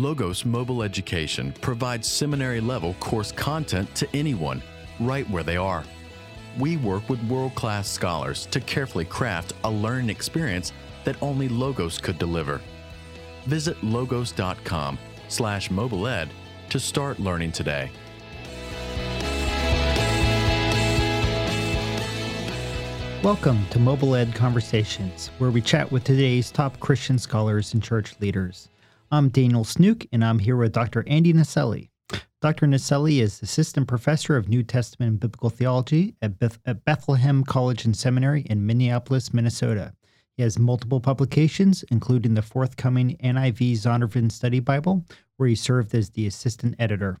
Logos Mobile Education provides seminary level course content to anyone, right where they are. We work with world class scholars to carefully craft a learning experience that only Logos could deliver. Visit logos.com slash mobileed to start learning today. Welcome to Mobile Ed Conversations, where we chat with today's top Christian scholars and church leaders. I'm Daniel Snook, and I'm here with Dr. Andy Naselli. Dr. Naselli is Assistant Professor of New Testament and Biblical Theology at, Beth- at Bethlehem College and Seminary in Minneapolis, Minnesota. He has multiple publications, including the forthcoming NIV Zondervan Study Bible, where he served as the assistant editor.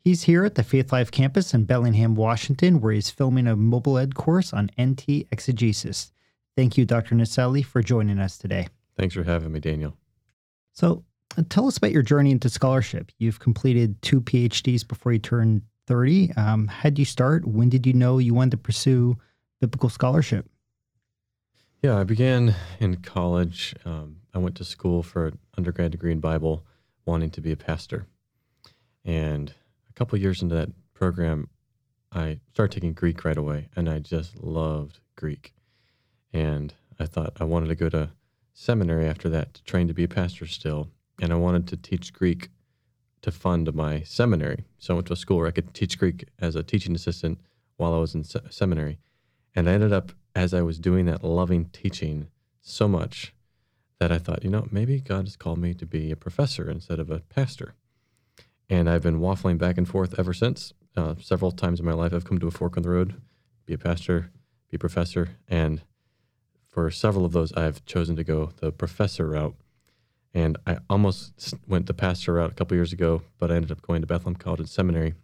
He's here at the Faithlife campus in Bellingham, Washington, where he's filming a mobile ed course on NT exegesis. Thank you, Dr. Naselli, for joining us today. Thanks for having me, Daniel. So, tell us about your journey into scholarship. You've completed two PhDs before you turned 30. Um, how did you start? When did you know you wanted to pursue biblical scholarship? Yeah, I began in college. Um, I went to school for an undergrad degree in Bible, wanting to be a pastor. And a couple years into that program, I started taking Greek right away, and I just loved Greek. And I thought I wanted to go to seminary after that to train to be a pastor still, and I wanted to teach Greek to fund my seminary. So I went to a school where I could teach Greek as a teaching assistant while I was in se- seminary, and I ended up as I was doing that, loving teaching so much that I thought, you know, maybe God has called me to be a professor instead of a pastor. And I've been waffling back and forth ever since. Uh, several times in my life, I've come to a fork in the road be a pastor, be a professor. And for several of those, I've chosen to go the professor route. And I almost went the pastor route a couple years ago, but I ended up going to Bethlehem College and Seminary.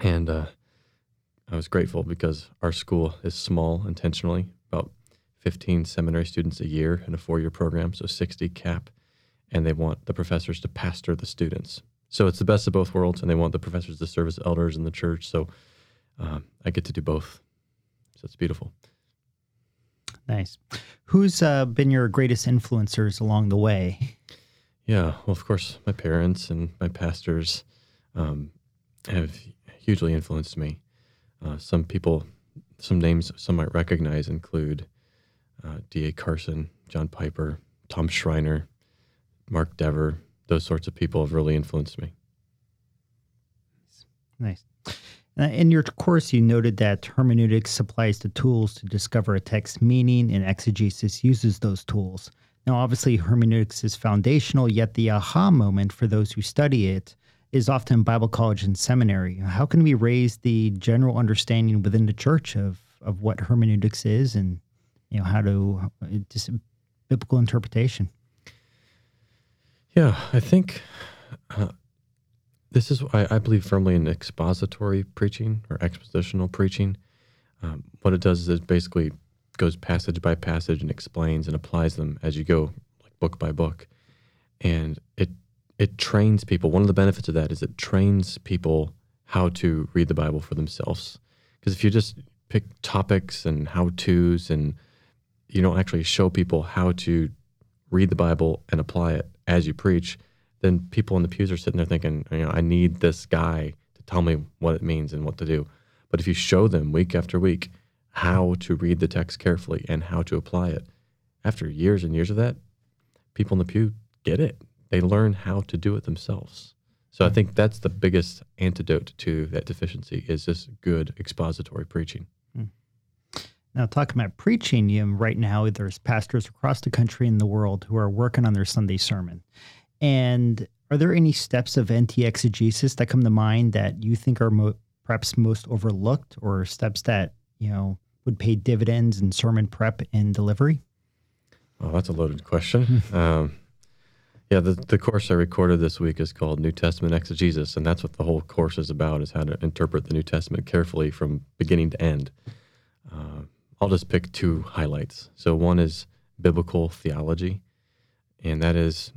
And uh, I was grateful because our school is small intentionally, about 15 seminary students a year in a four year program, so 60 cap. And they want the professors to pastor the students. So it's the best of both worlds, and they want the professors to serve as elders in the church. So um, I get to do both. So it's beautiful. Nice. Who's uh, been your greatest influencers along the way? Yeah, well, of course, my parents and my pastors um, have hugely influenced me. Uh, some people, some names some might recognize include uh, D.A. Carson, John Piper, Tom Schreiner, Mark Dever, those sorts of people have really influenced me. Nice. Uh, in your course, you noted that hermeneutics supplies the tools to discover a text's meaning, and exegesis uses those tools. Now, obviously, hermeneutics is foundational, yet the aha moment for those who study it is often Bible college and seminary. How can we raise the general understanding within the church of, of what hermeneutics is and you know how to just biblical interpretation? Yeah, I think uh, this is I, I, believe firmly in expository preaching or expositional preaching. Um, what it does is it basically goes passage by passage and explains and applies them as you go, like book by book, and it it trains people. One of the benefits of that is it trains people how to read the Bible for themselves. Because if you just pick topics and how tos and you don't actually show people how to read the Bible and apply it as you preach, then people in the pews are sitting there thinking, you know, I need this guy to tell me what it means and what to do. But if you show them week after week how to read the text carefully and how to apply it, after years and years of that, people in the pew get it. They learn how to do it themselves. So I think that's the biggest antidote to that deficiency is this good expository preaching. Hmm. Now, talking about preaching, you right now there's pastors across the country and the world who are working on their Sunday sermon. And are there any steps of NT exegesis that come to mind that you think are mo- perhaps most overlooked, or steps that you know would pay dividends in sermon prep and delivery? Oh, that's a loaded question. um, yeah, the, the course I recorded this week is called New Testament Exegesis, and that's what the whole course is about: is how to interpret the New Testament carefully from beginning to end. Uh, I'll just pick two highlights. So one is biblical theology, and that is,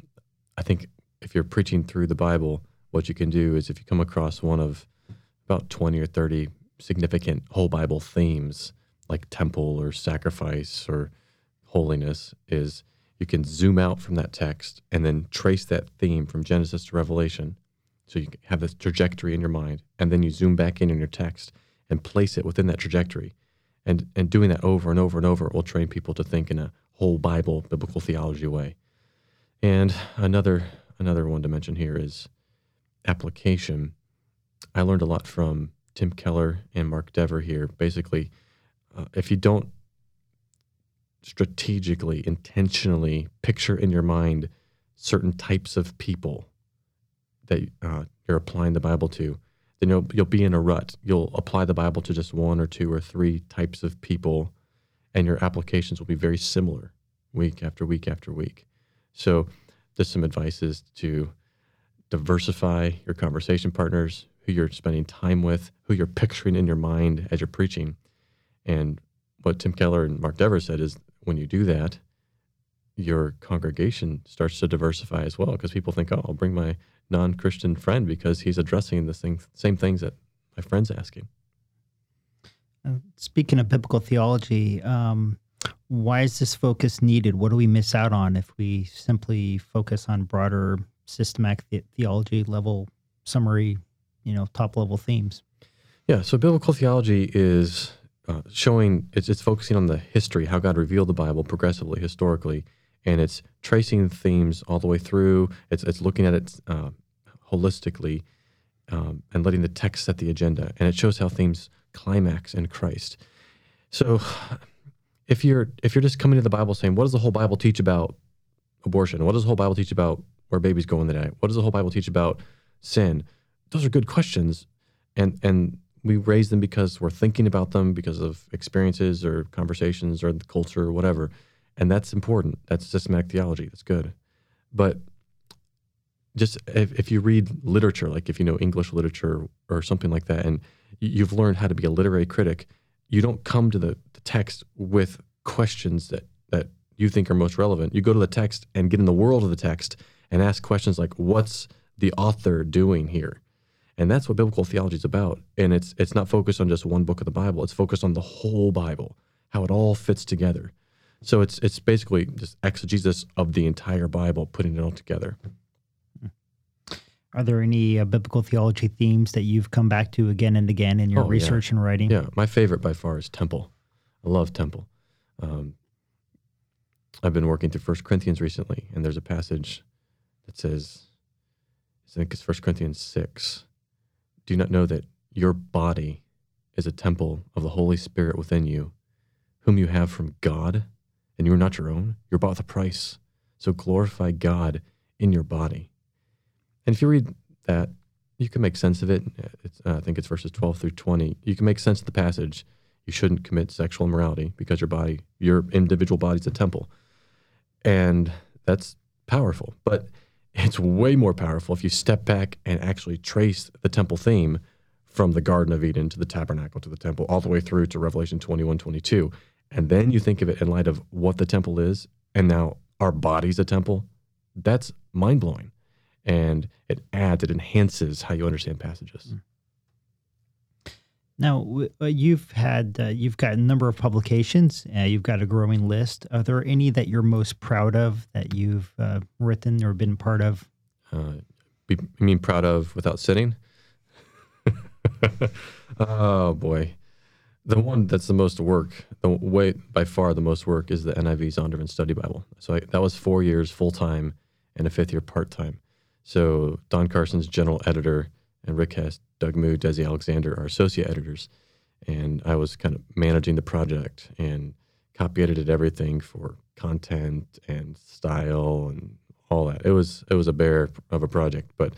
I think, if you're preaching through the Bible, what you can do is if you come across one of about 20 or 30 significant whole Bible themes, like temple or sacrifice or holiness, is you can zoom out from that text and then trace that theme from Genesis to Revelation. So you have this trajectory in your mind, and then you zoom back in in your text and place it within that trajectory. And, and doing that over and over and over will train people to think in a whole Bible, biblical theology way. And another another one to mention here is application. I learned a lot from Tim Keller and Mark Dever here. Basically, uh, if you don't strategically, intentionally picture in your mind certain types of people that uh, you're applying the Bible to, then you'll you'll be in a rut. You'll apply the Bible to just one or two or three types of people, and your applications will be very similar week after week after week. So, just some advice is to diversify your conversation partners, who you're spending time with, who you're picturing in your mind as you're preaching. And what Tim Keller and Mark Dever said is when you do that, your congregation starts to diversify as well because people think, oh, I'll bring my non Christian friend because he's addressing the same, same things that my friend's asking. Uh, speaking of biblical theology, um, why is this focus needed? What do we miss out on if we simply focus on broader systematic the- theology level summary, you know, top level themes? Yeah, so biblical theology is uh, showing it's, it's focusing on the history, how God revealed the Bible progressively, historically, and it's tracing themes all the way through. It's it's looking at it uh, holistically um, and letting the text set the agenda, and it shows how themes climax in Christ. So, if you're if you're just coming to the Bible saying, "What does the whole Bible teach about abortion? What does the whole Bible teach about where babies go in the night? What does the whole Bible teach about sin?" Those are good questions, and and we raise them because we're thinking about them because of experiences or conversations or the culture or whatever. And that's important. That's systematic theology. That's good. But just if, if you read literature, like if you know English literature or something like that, and you've learned how to be a literary critic, you don't come to the, the text with questions that, that you think are most relevant. You go to the text and get in the world of the text and ask questions like, what's the author doing here? And that's what biblical theology is about. And it's it's not focused on just one book of the Bible. It's focused on the whole Bible, how it all fits together. So it's it's basically just exegesis of the entire Bible, putting it all together. Are there any uh, biblical theology themes that you've come back to again and again in your Oh, yeah. research and writing? Yeah, my favorite by far is temple. I love temple. Um, I've been working through First Corinthians recently, and there's a passage that says, I think it's First Corinthians six. Do you not know that your body is a temple of the Holy Spirit within you, whom you have from God, and you are not your own? You're bought with a price. So glorify God in your body. And if you read that, you can make sense of it. Uh, I think it's verses 12 through 20. You can make sense of the passage. You shouldn't commit sexual immorality because your body, your individual body is a temple. And that's powerful. But it's way more powerful if you step back and actually trace the temple theme from the Garden of Eden to the tabernacle to the temple, all the way through to Revelation 21, 22. And then you think of it in light of what the temple is, and now our body's a temple. That's mind blowing. And it adds, it enhances how you understand passages. Mm. Now uh, you've had uh, you've got a number of publications. Uh, you've got a growing list. Are there any that you're most proud of that you've uh, written or been part of? Uh, you mean proud of without sitting? oh boy, the one that's the most work, the way by far the most work is the NIV Zondervan Study Bible. So I, that was four years full time and a fifth year part time. So Don Carson's general editor and Rick Hess, Doug Moo, Desi Alexander are associate editors, and I was kind of managing the project and copy edited everything for content and style and all that. It was it was a bear of a project, but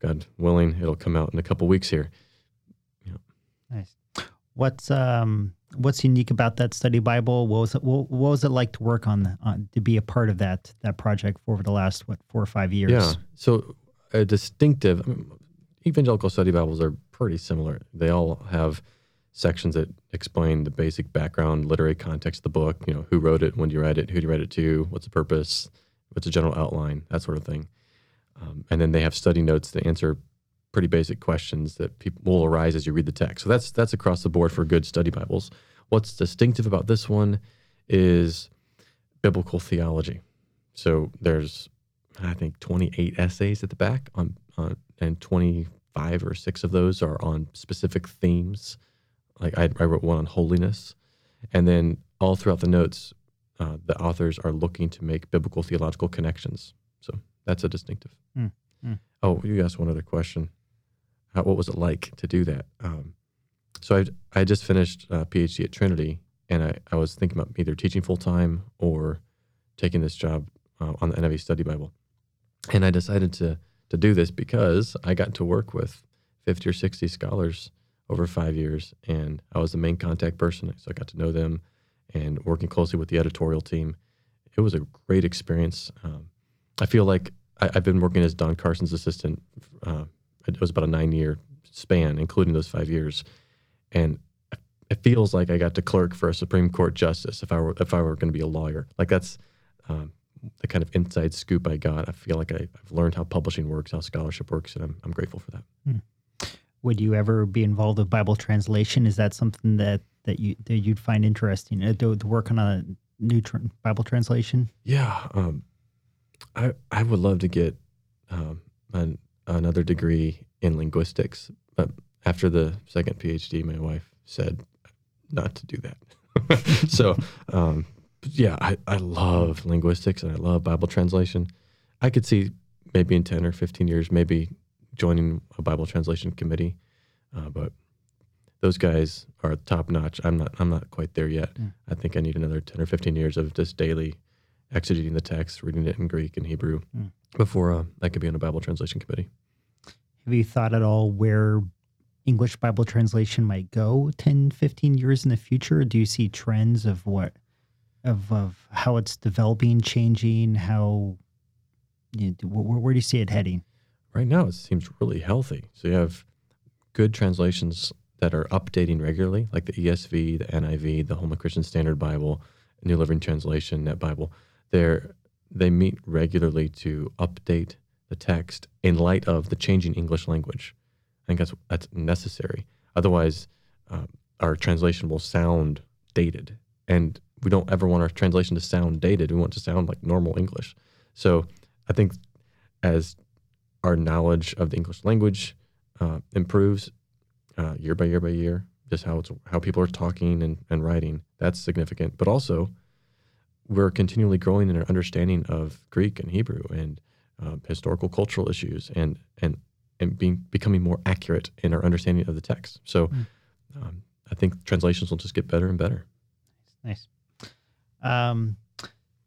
God willing, it'll come out in a couple weeks here. Nice. What's um what's unique about that study Bible? What was it? What, what was it like to work on, on to be a part of that that project for over the last what four or five years? Yeah. So a distinctive I mean, evangelical study Bibles are pretty similar. They all have sections that explain the basic background, literary context of the book. You know, who wrote it, when did you write it, who did you write it to, what's the purpose, what's the general outline, that sort of thing. Um, and then they have study notes that answer pretty basic questions that people will arise as you read the text. So that's that's across the board for good study Bibles. What's distinctive about this one is biblical theology. so there's I think 28 essays at the back on, on and 25 or six of those are on specific themes. Like I, I wrote one on holiness, and then all throughout the notes, uh, the authors are looking to make biblical theological connections. So that's a distinctive. Mm, mm. Oh, you asked one other question. How, what was it like to do that? Um, so I I just finished a PhD at Trinity, and I, I was thinking about either teaching full time or taking this job uh, on the NIV Study Bible, and I decided to to do this because I got to work with fifty or sixty scholars over five years, and I was the main contact person, so I got to know them, and working closely with the editorial team. It was a great experience. Um, I feel like I, have been working as Don Carson's assistant. Uh, it was about a nine year span, including those five years, and it feels like I got to clerk for a Supreme Court justice if I were if I were going to be a lawyer. Like that's um, the kind of inside scoop I got. I feel like I, have learned how publishing works, how scholarship works, and I'm I'm grateful for that. Hmm. Would you ever be involved with Bible translation? Is that something that that you that you'd find interesting uh, to, to work on a new tr- Bible translation? Yeah, um, I I would love to get um, an, another degree in linguistics, but after the second PhD, my wife said not to do that. so, um, yeah, I, I love linguistics and I love Bible translation. I could see maybe in 10 or 15 years, maybe joining a Bible translation committee. Uh, but those guys are top notch. I'm not, I'm not quite there yet. Mm. I think I need another 10 or 15 years of just daily exegeting the text, reading it in Greek and Hebrew mm. before uh, I could be on a Bible translation committee. Have you thought at all where English Bible translation might go 10, 15 years in the future? Do you see trends of what, of, of how it's developing, changing, how, you know, where, where do you see it heading? Right now, it seems really healthy. So you have good translations that are updating regularly, like the ESV, the NIV, the Holman Christian Standard Bible, New Living Translation, Net Bible. They're, they meet regularly to update the text in light of the changing English language. I think that's that's necessary. Otherwise, uh, our translation will sound dated, and we don't ever want our translation to sound dated. We want to sound like normal English. So I think as our knowledge of the English language uh, improves uh, year by year by year, just how it's how people are talking and, and writing, that's significant. But also, we're continually growing in our understanding of Greek and Hebrew and uh, historical cultural issues and and and being becoming more accurate in our understanding of the text. So mm. um, I think translations will just get better and better. Nice. Um,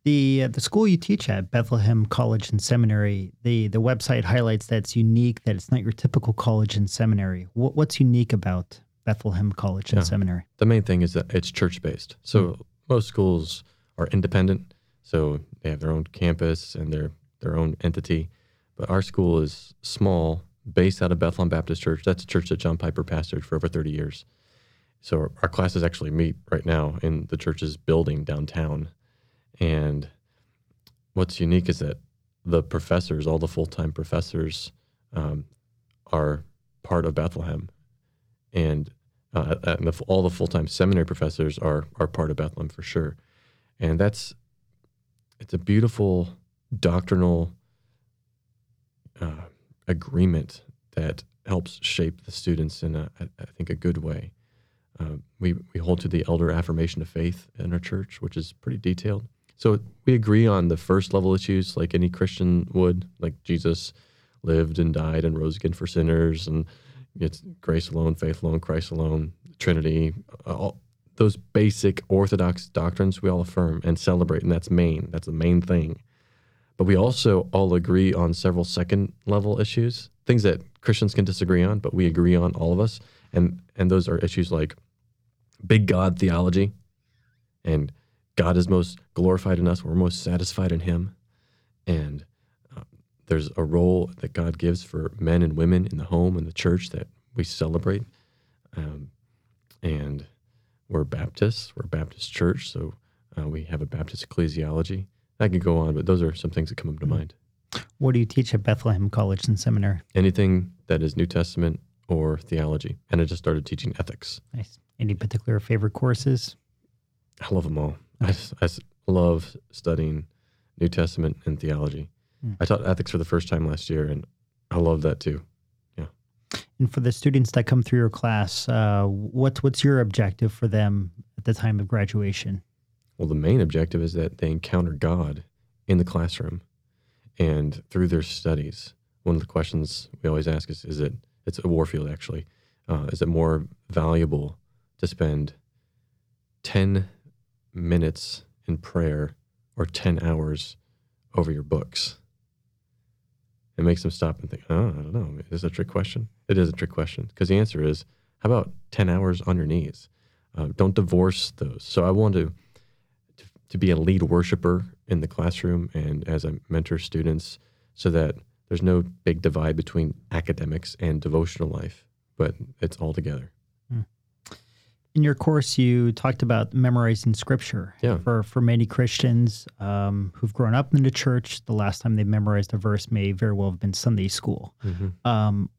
the uh, the school you teach at Bethlehem College and Seminary, the the website highlights that it's unique, that it's not your typical college and seminary. What, what's unique about Bethlehem College and yeah. Seminary? The main thing is that it's church based. So mm. most schools are independent, so they have their own campus and their their own entity. But our school is small based out of Bethlehem Baptist Church. That's a church that John Piper pastored for over 30 years. So our, classes actually meet right now in the church's building downtown. And what's unique is that the professors, all the full time professors, um, are part of Bethlehem, and, uh, and the, all the full time seminary professors are are part of Bethlehem for sure. And that's it's a beautiful doctrinal uh, agreement that helps shape the students in a, I think, a good way. Uh, we, we hold to the elder affirmation of faith in our church, which is pretty detailed. So we agree on the first level issues, like any Christian would, like Jesus lived and died and rose again for sinners, and it's grace alone, faith alone, Christ alone, Trinity, uh, all those basic orthodox doctrines we all affirm and celebrate, and that's main. That's the main thing. But we also all agree on several second level issues, things that Christians can disagree on, but we agree on all of us. And and those are issues like big God theology and God is most glorified in us, we're most satisfied in him. And uh, there's a role that God gives for men and women in the home and the church that we celebrate. Um, and we're Baptists, we're a Baptist church, so uh, we have a Baptist ecclesiology. I could go on, but those are some things that come up to mm-hmm. mind. What do you teach at Bethlehem College and Seminary? Anything that is New Testament or theology. And I just started teaching ethics. Nice. Any particular favorite courses? I love them all. I, I love studying New Testament, and theology. Hmm. I taught ethics for the first time last year, and I love that too. Yeah. And for the students that come through your class, uh, what's what's your objective for them at the time of graduation? Well, the main objective is that they encounter God in the classroom and through their studies. One of the questions we always ask is: Is it? It's a Warfield actually. Uh, is it more valuable to spend ten minutes in prayer or ten hours over your books? It makes them stop and think. Oh, I don't know. Is that a trick question? It is a trick question because the answer is: How about ten hours on your knees? Uh, don't divorce those. So I want to to be a lead worshiper in the classroom and as I mentor students so that there's no big divide between academics and devotional life, but it's all together. In your course, you talked about memorizing scripture. Yeah. For for many Christians um, who've grown up in the church, the last time they memorized a verse may very well have been Sunday school. Um,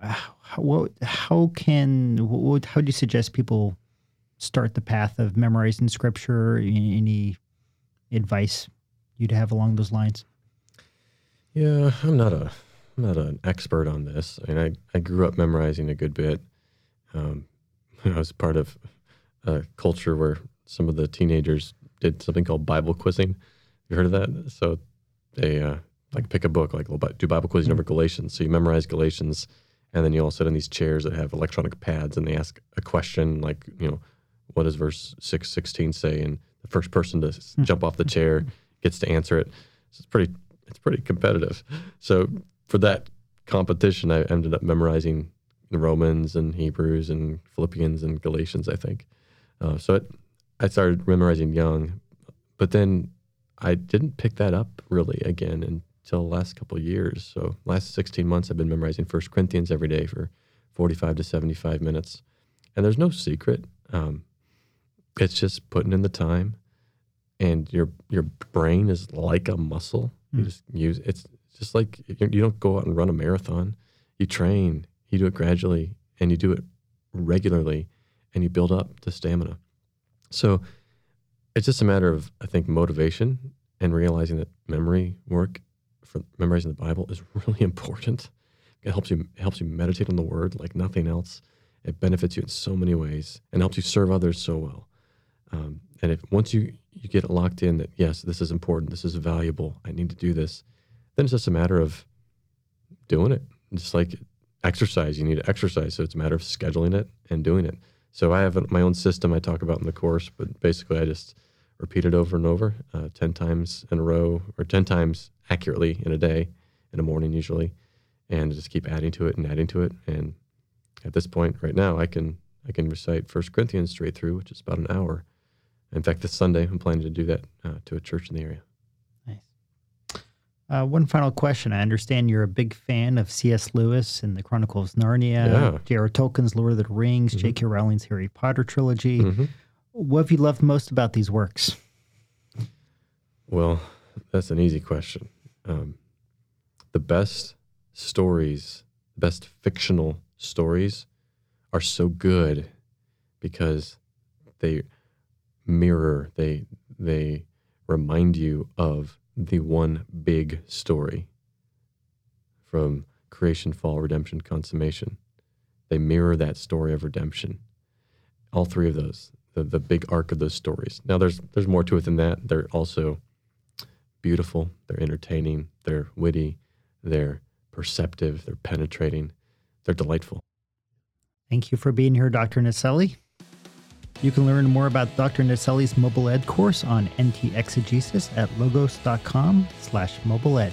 how, what, how can what, how do you suggest people start the path of memorizing scripture? Any, any advice you'd have along those lines? Yeah, I'm not a I'm not an expert on this. I mean, I, I grew up memorizing a good bit. Um, I was part of a culture where some of the teenagers did something called Bible quizzing. You heard of that? So they uh, like pick a book, like do Bible quizzing over Galatians. So you memorize Galatians, and then you all sit in these chairs that have electronic pads, and they ask a question like, you know, what does verse six sixteen say? And the first person to s- jump off the chair gets to answer it. So it's pretty it's pretty competitive. So for that competition, I ended up memorizing Romans and Hebrews and Philippians and Galatians, I think. Uh, so it, I started memorizing young, but then I didn't pick that up really again until the last couple of years. So last 16 months, I've been memorizing First Corinthians every day for 45 to 75 minutes, and there's no secret. Um, it's just putting in the time, and your your brain is like a muscle. You Mm. just use it's just like you you don't go out and run a marathon. You train, you do it gradually, and you do it regularly, and you build up the stamina. So it's just a matter of I think motivation and realizing that memory work for memorizing the Bible is really important. It helps you helps you meditate on the Word like nothing else. It benefits you in so many ways and helps you serve others so well. Um, and if once you you get it locked in that yes, this is important, this is valuable, I need to do this, then it's just a matter of doing it. Just like exercise, you need to exercise, so it's a matter of scheduling it and doing it. So I have my own system I talk about in the course, but basically I just repeat it over and over, uh, ten times in a row, or ten times accurately in a day, in the morning usually, and just keep adding to it and adding to it. And at this point, right now, I can I can recite First Corinthians straight through, which is about an hour. In fact, this Sunday I'm planning to do that uh, to a church in the area. Uh, one final question. I understand you're a big fan of C.S. Lewis and the Chronicles of Narnia, Yeah. J.R. Tolkien's Lord of the Rings, Mhm. J.K. Rowling's Harry Potter trilogy. Mhm. What have you loved most about these works? Well, that's an easy question. Um, the best stories, the best fictional stories are so good because they mirror, they they remind you of the one big story from creation, fall, redemption, consummation. They mirror that story of redemption. All three of those, the, the big arc of those stories. Now, there's there's more to it than that. They're also beautiful. They're entertaining. They're witty. They're perceptive. They're penetrating. They're delightful. Thank you for being here, Dr. Naselli. You can learn more about Dr. Naselli's mobile ed course on NT exegesis at logos.com slash mobile ed.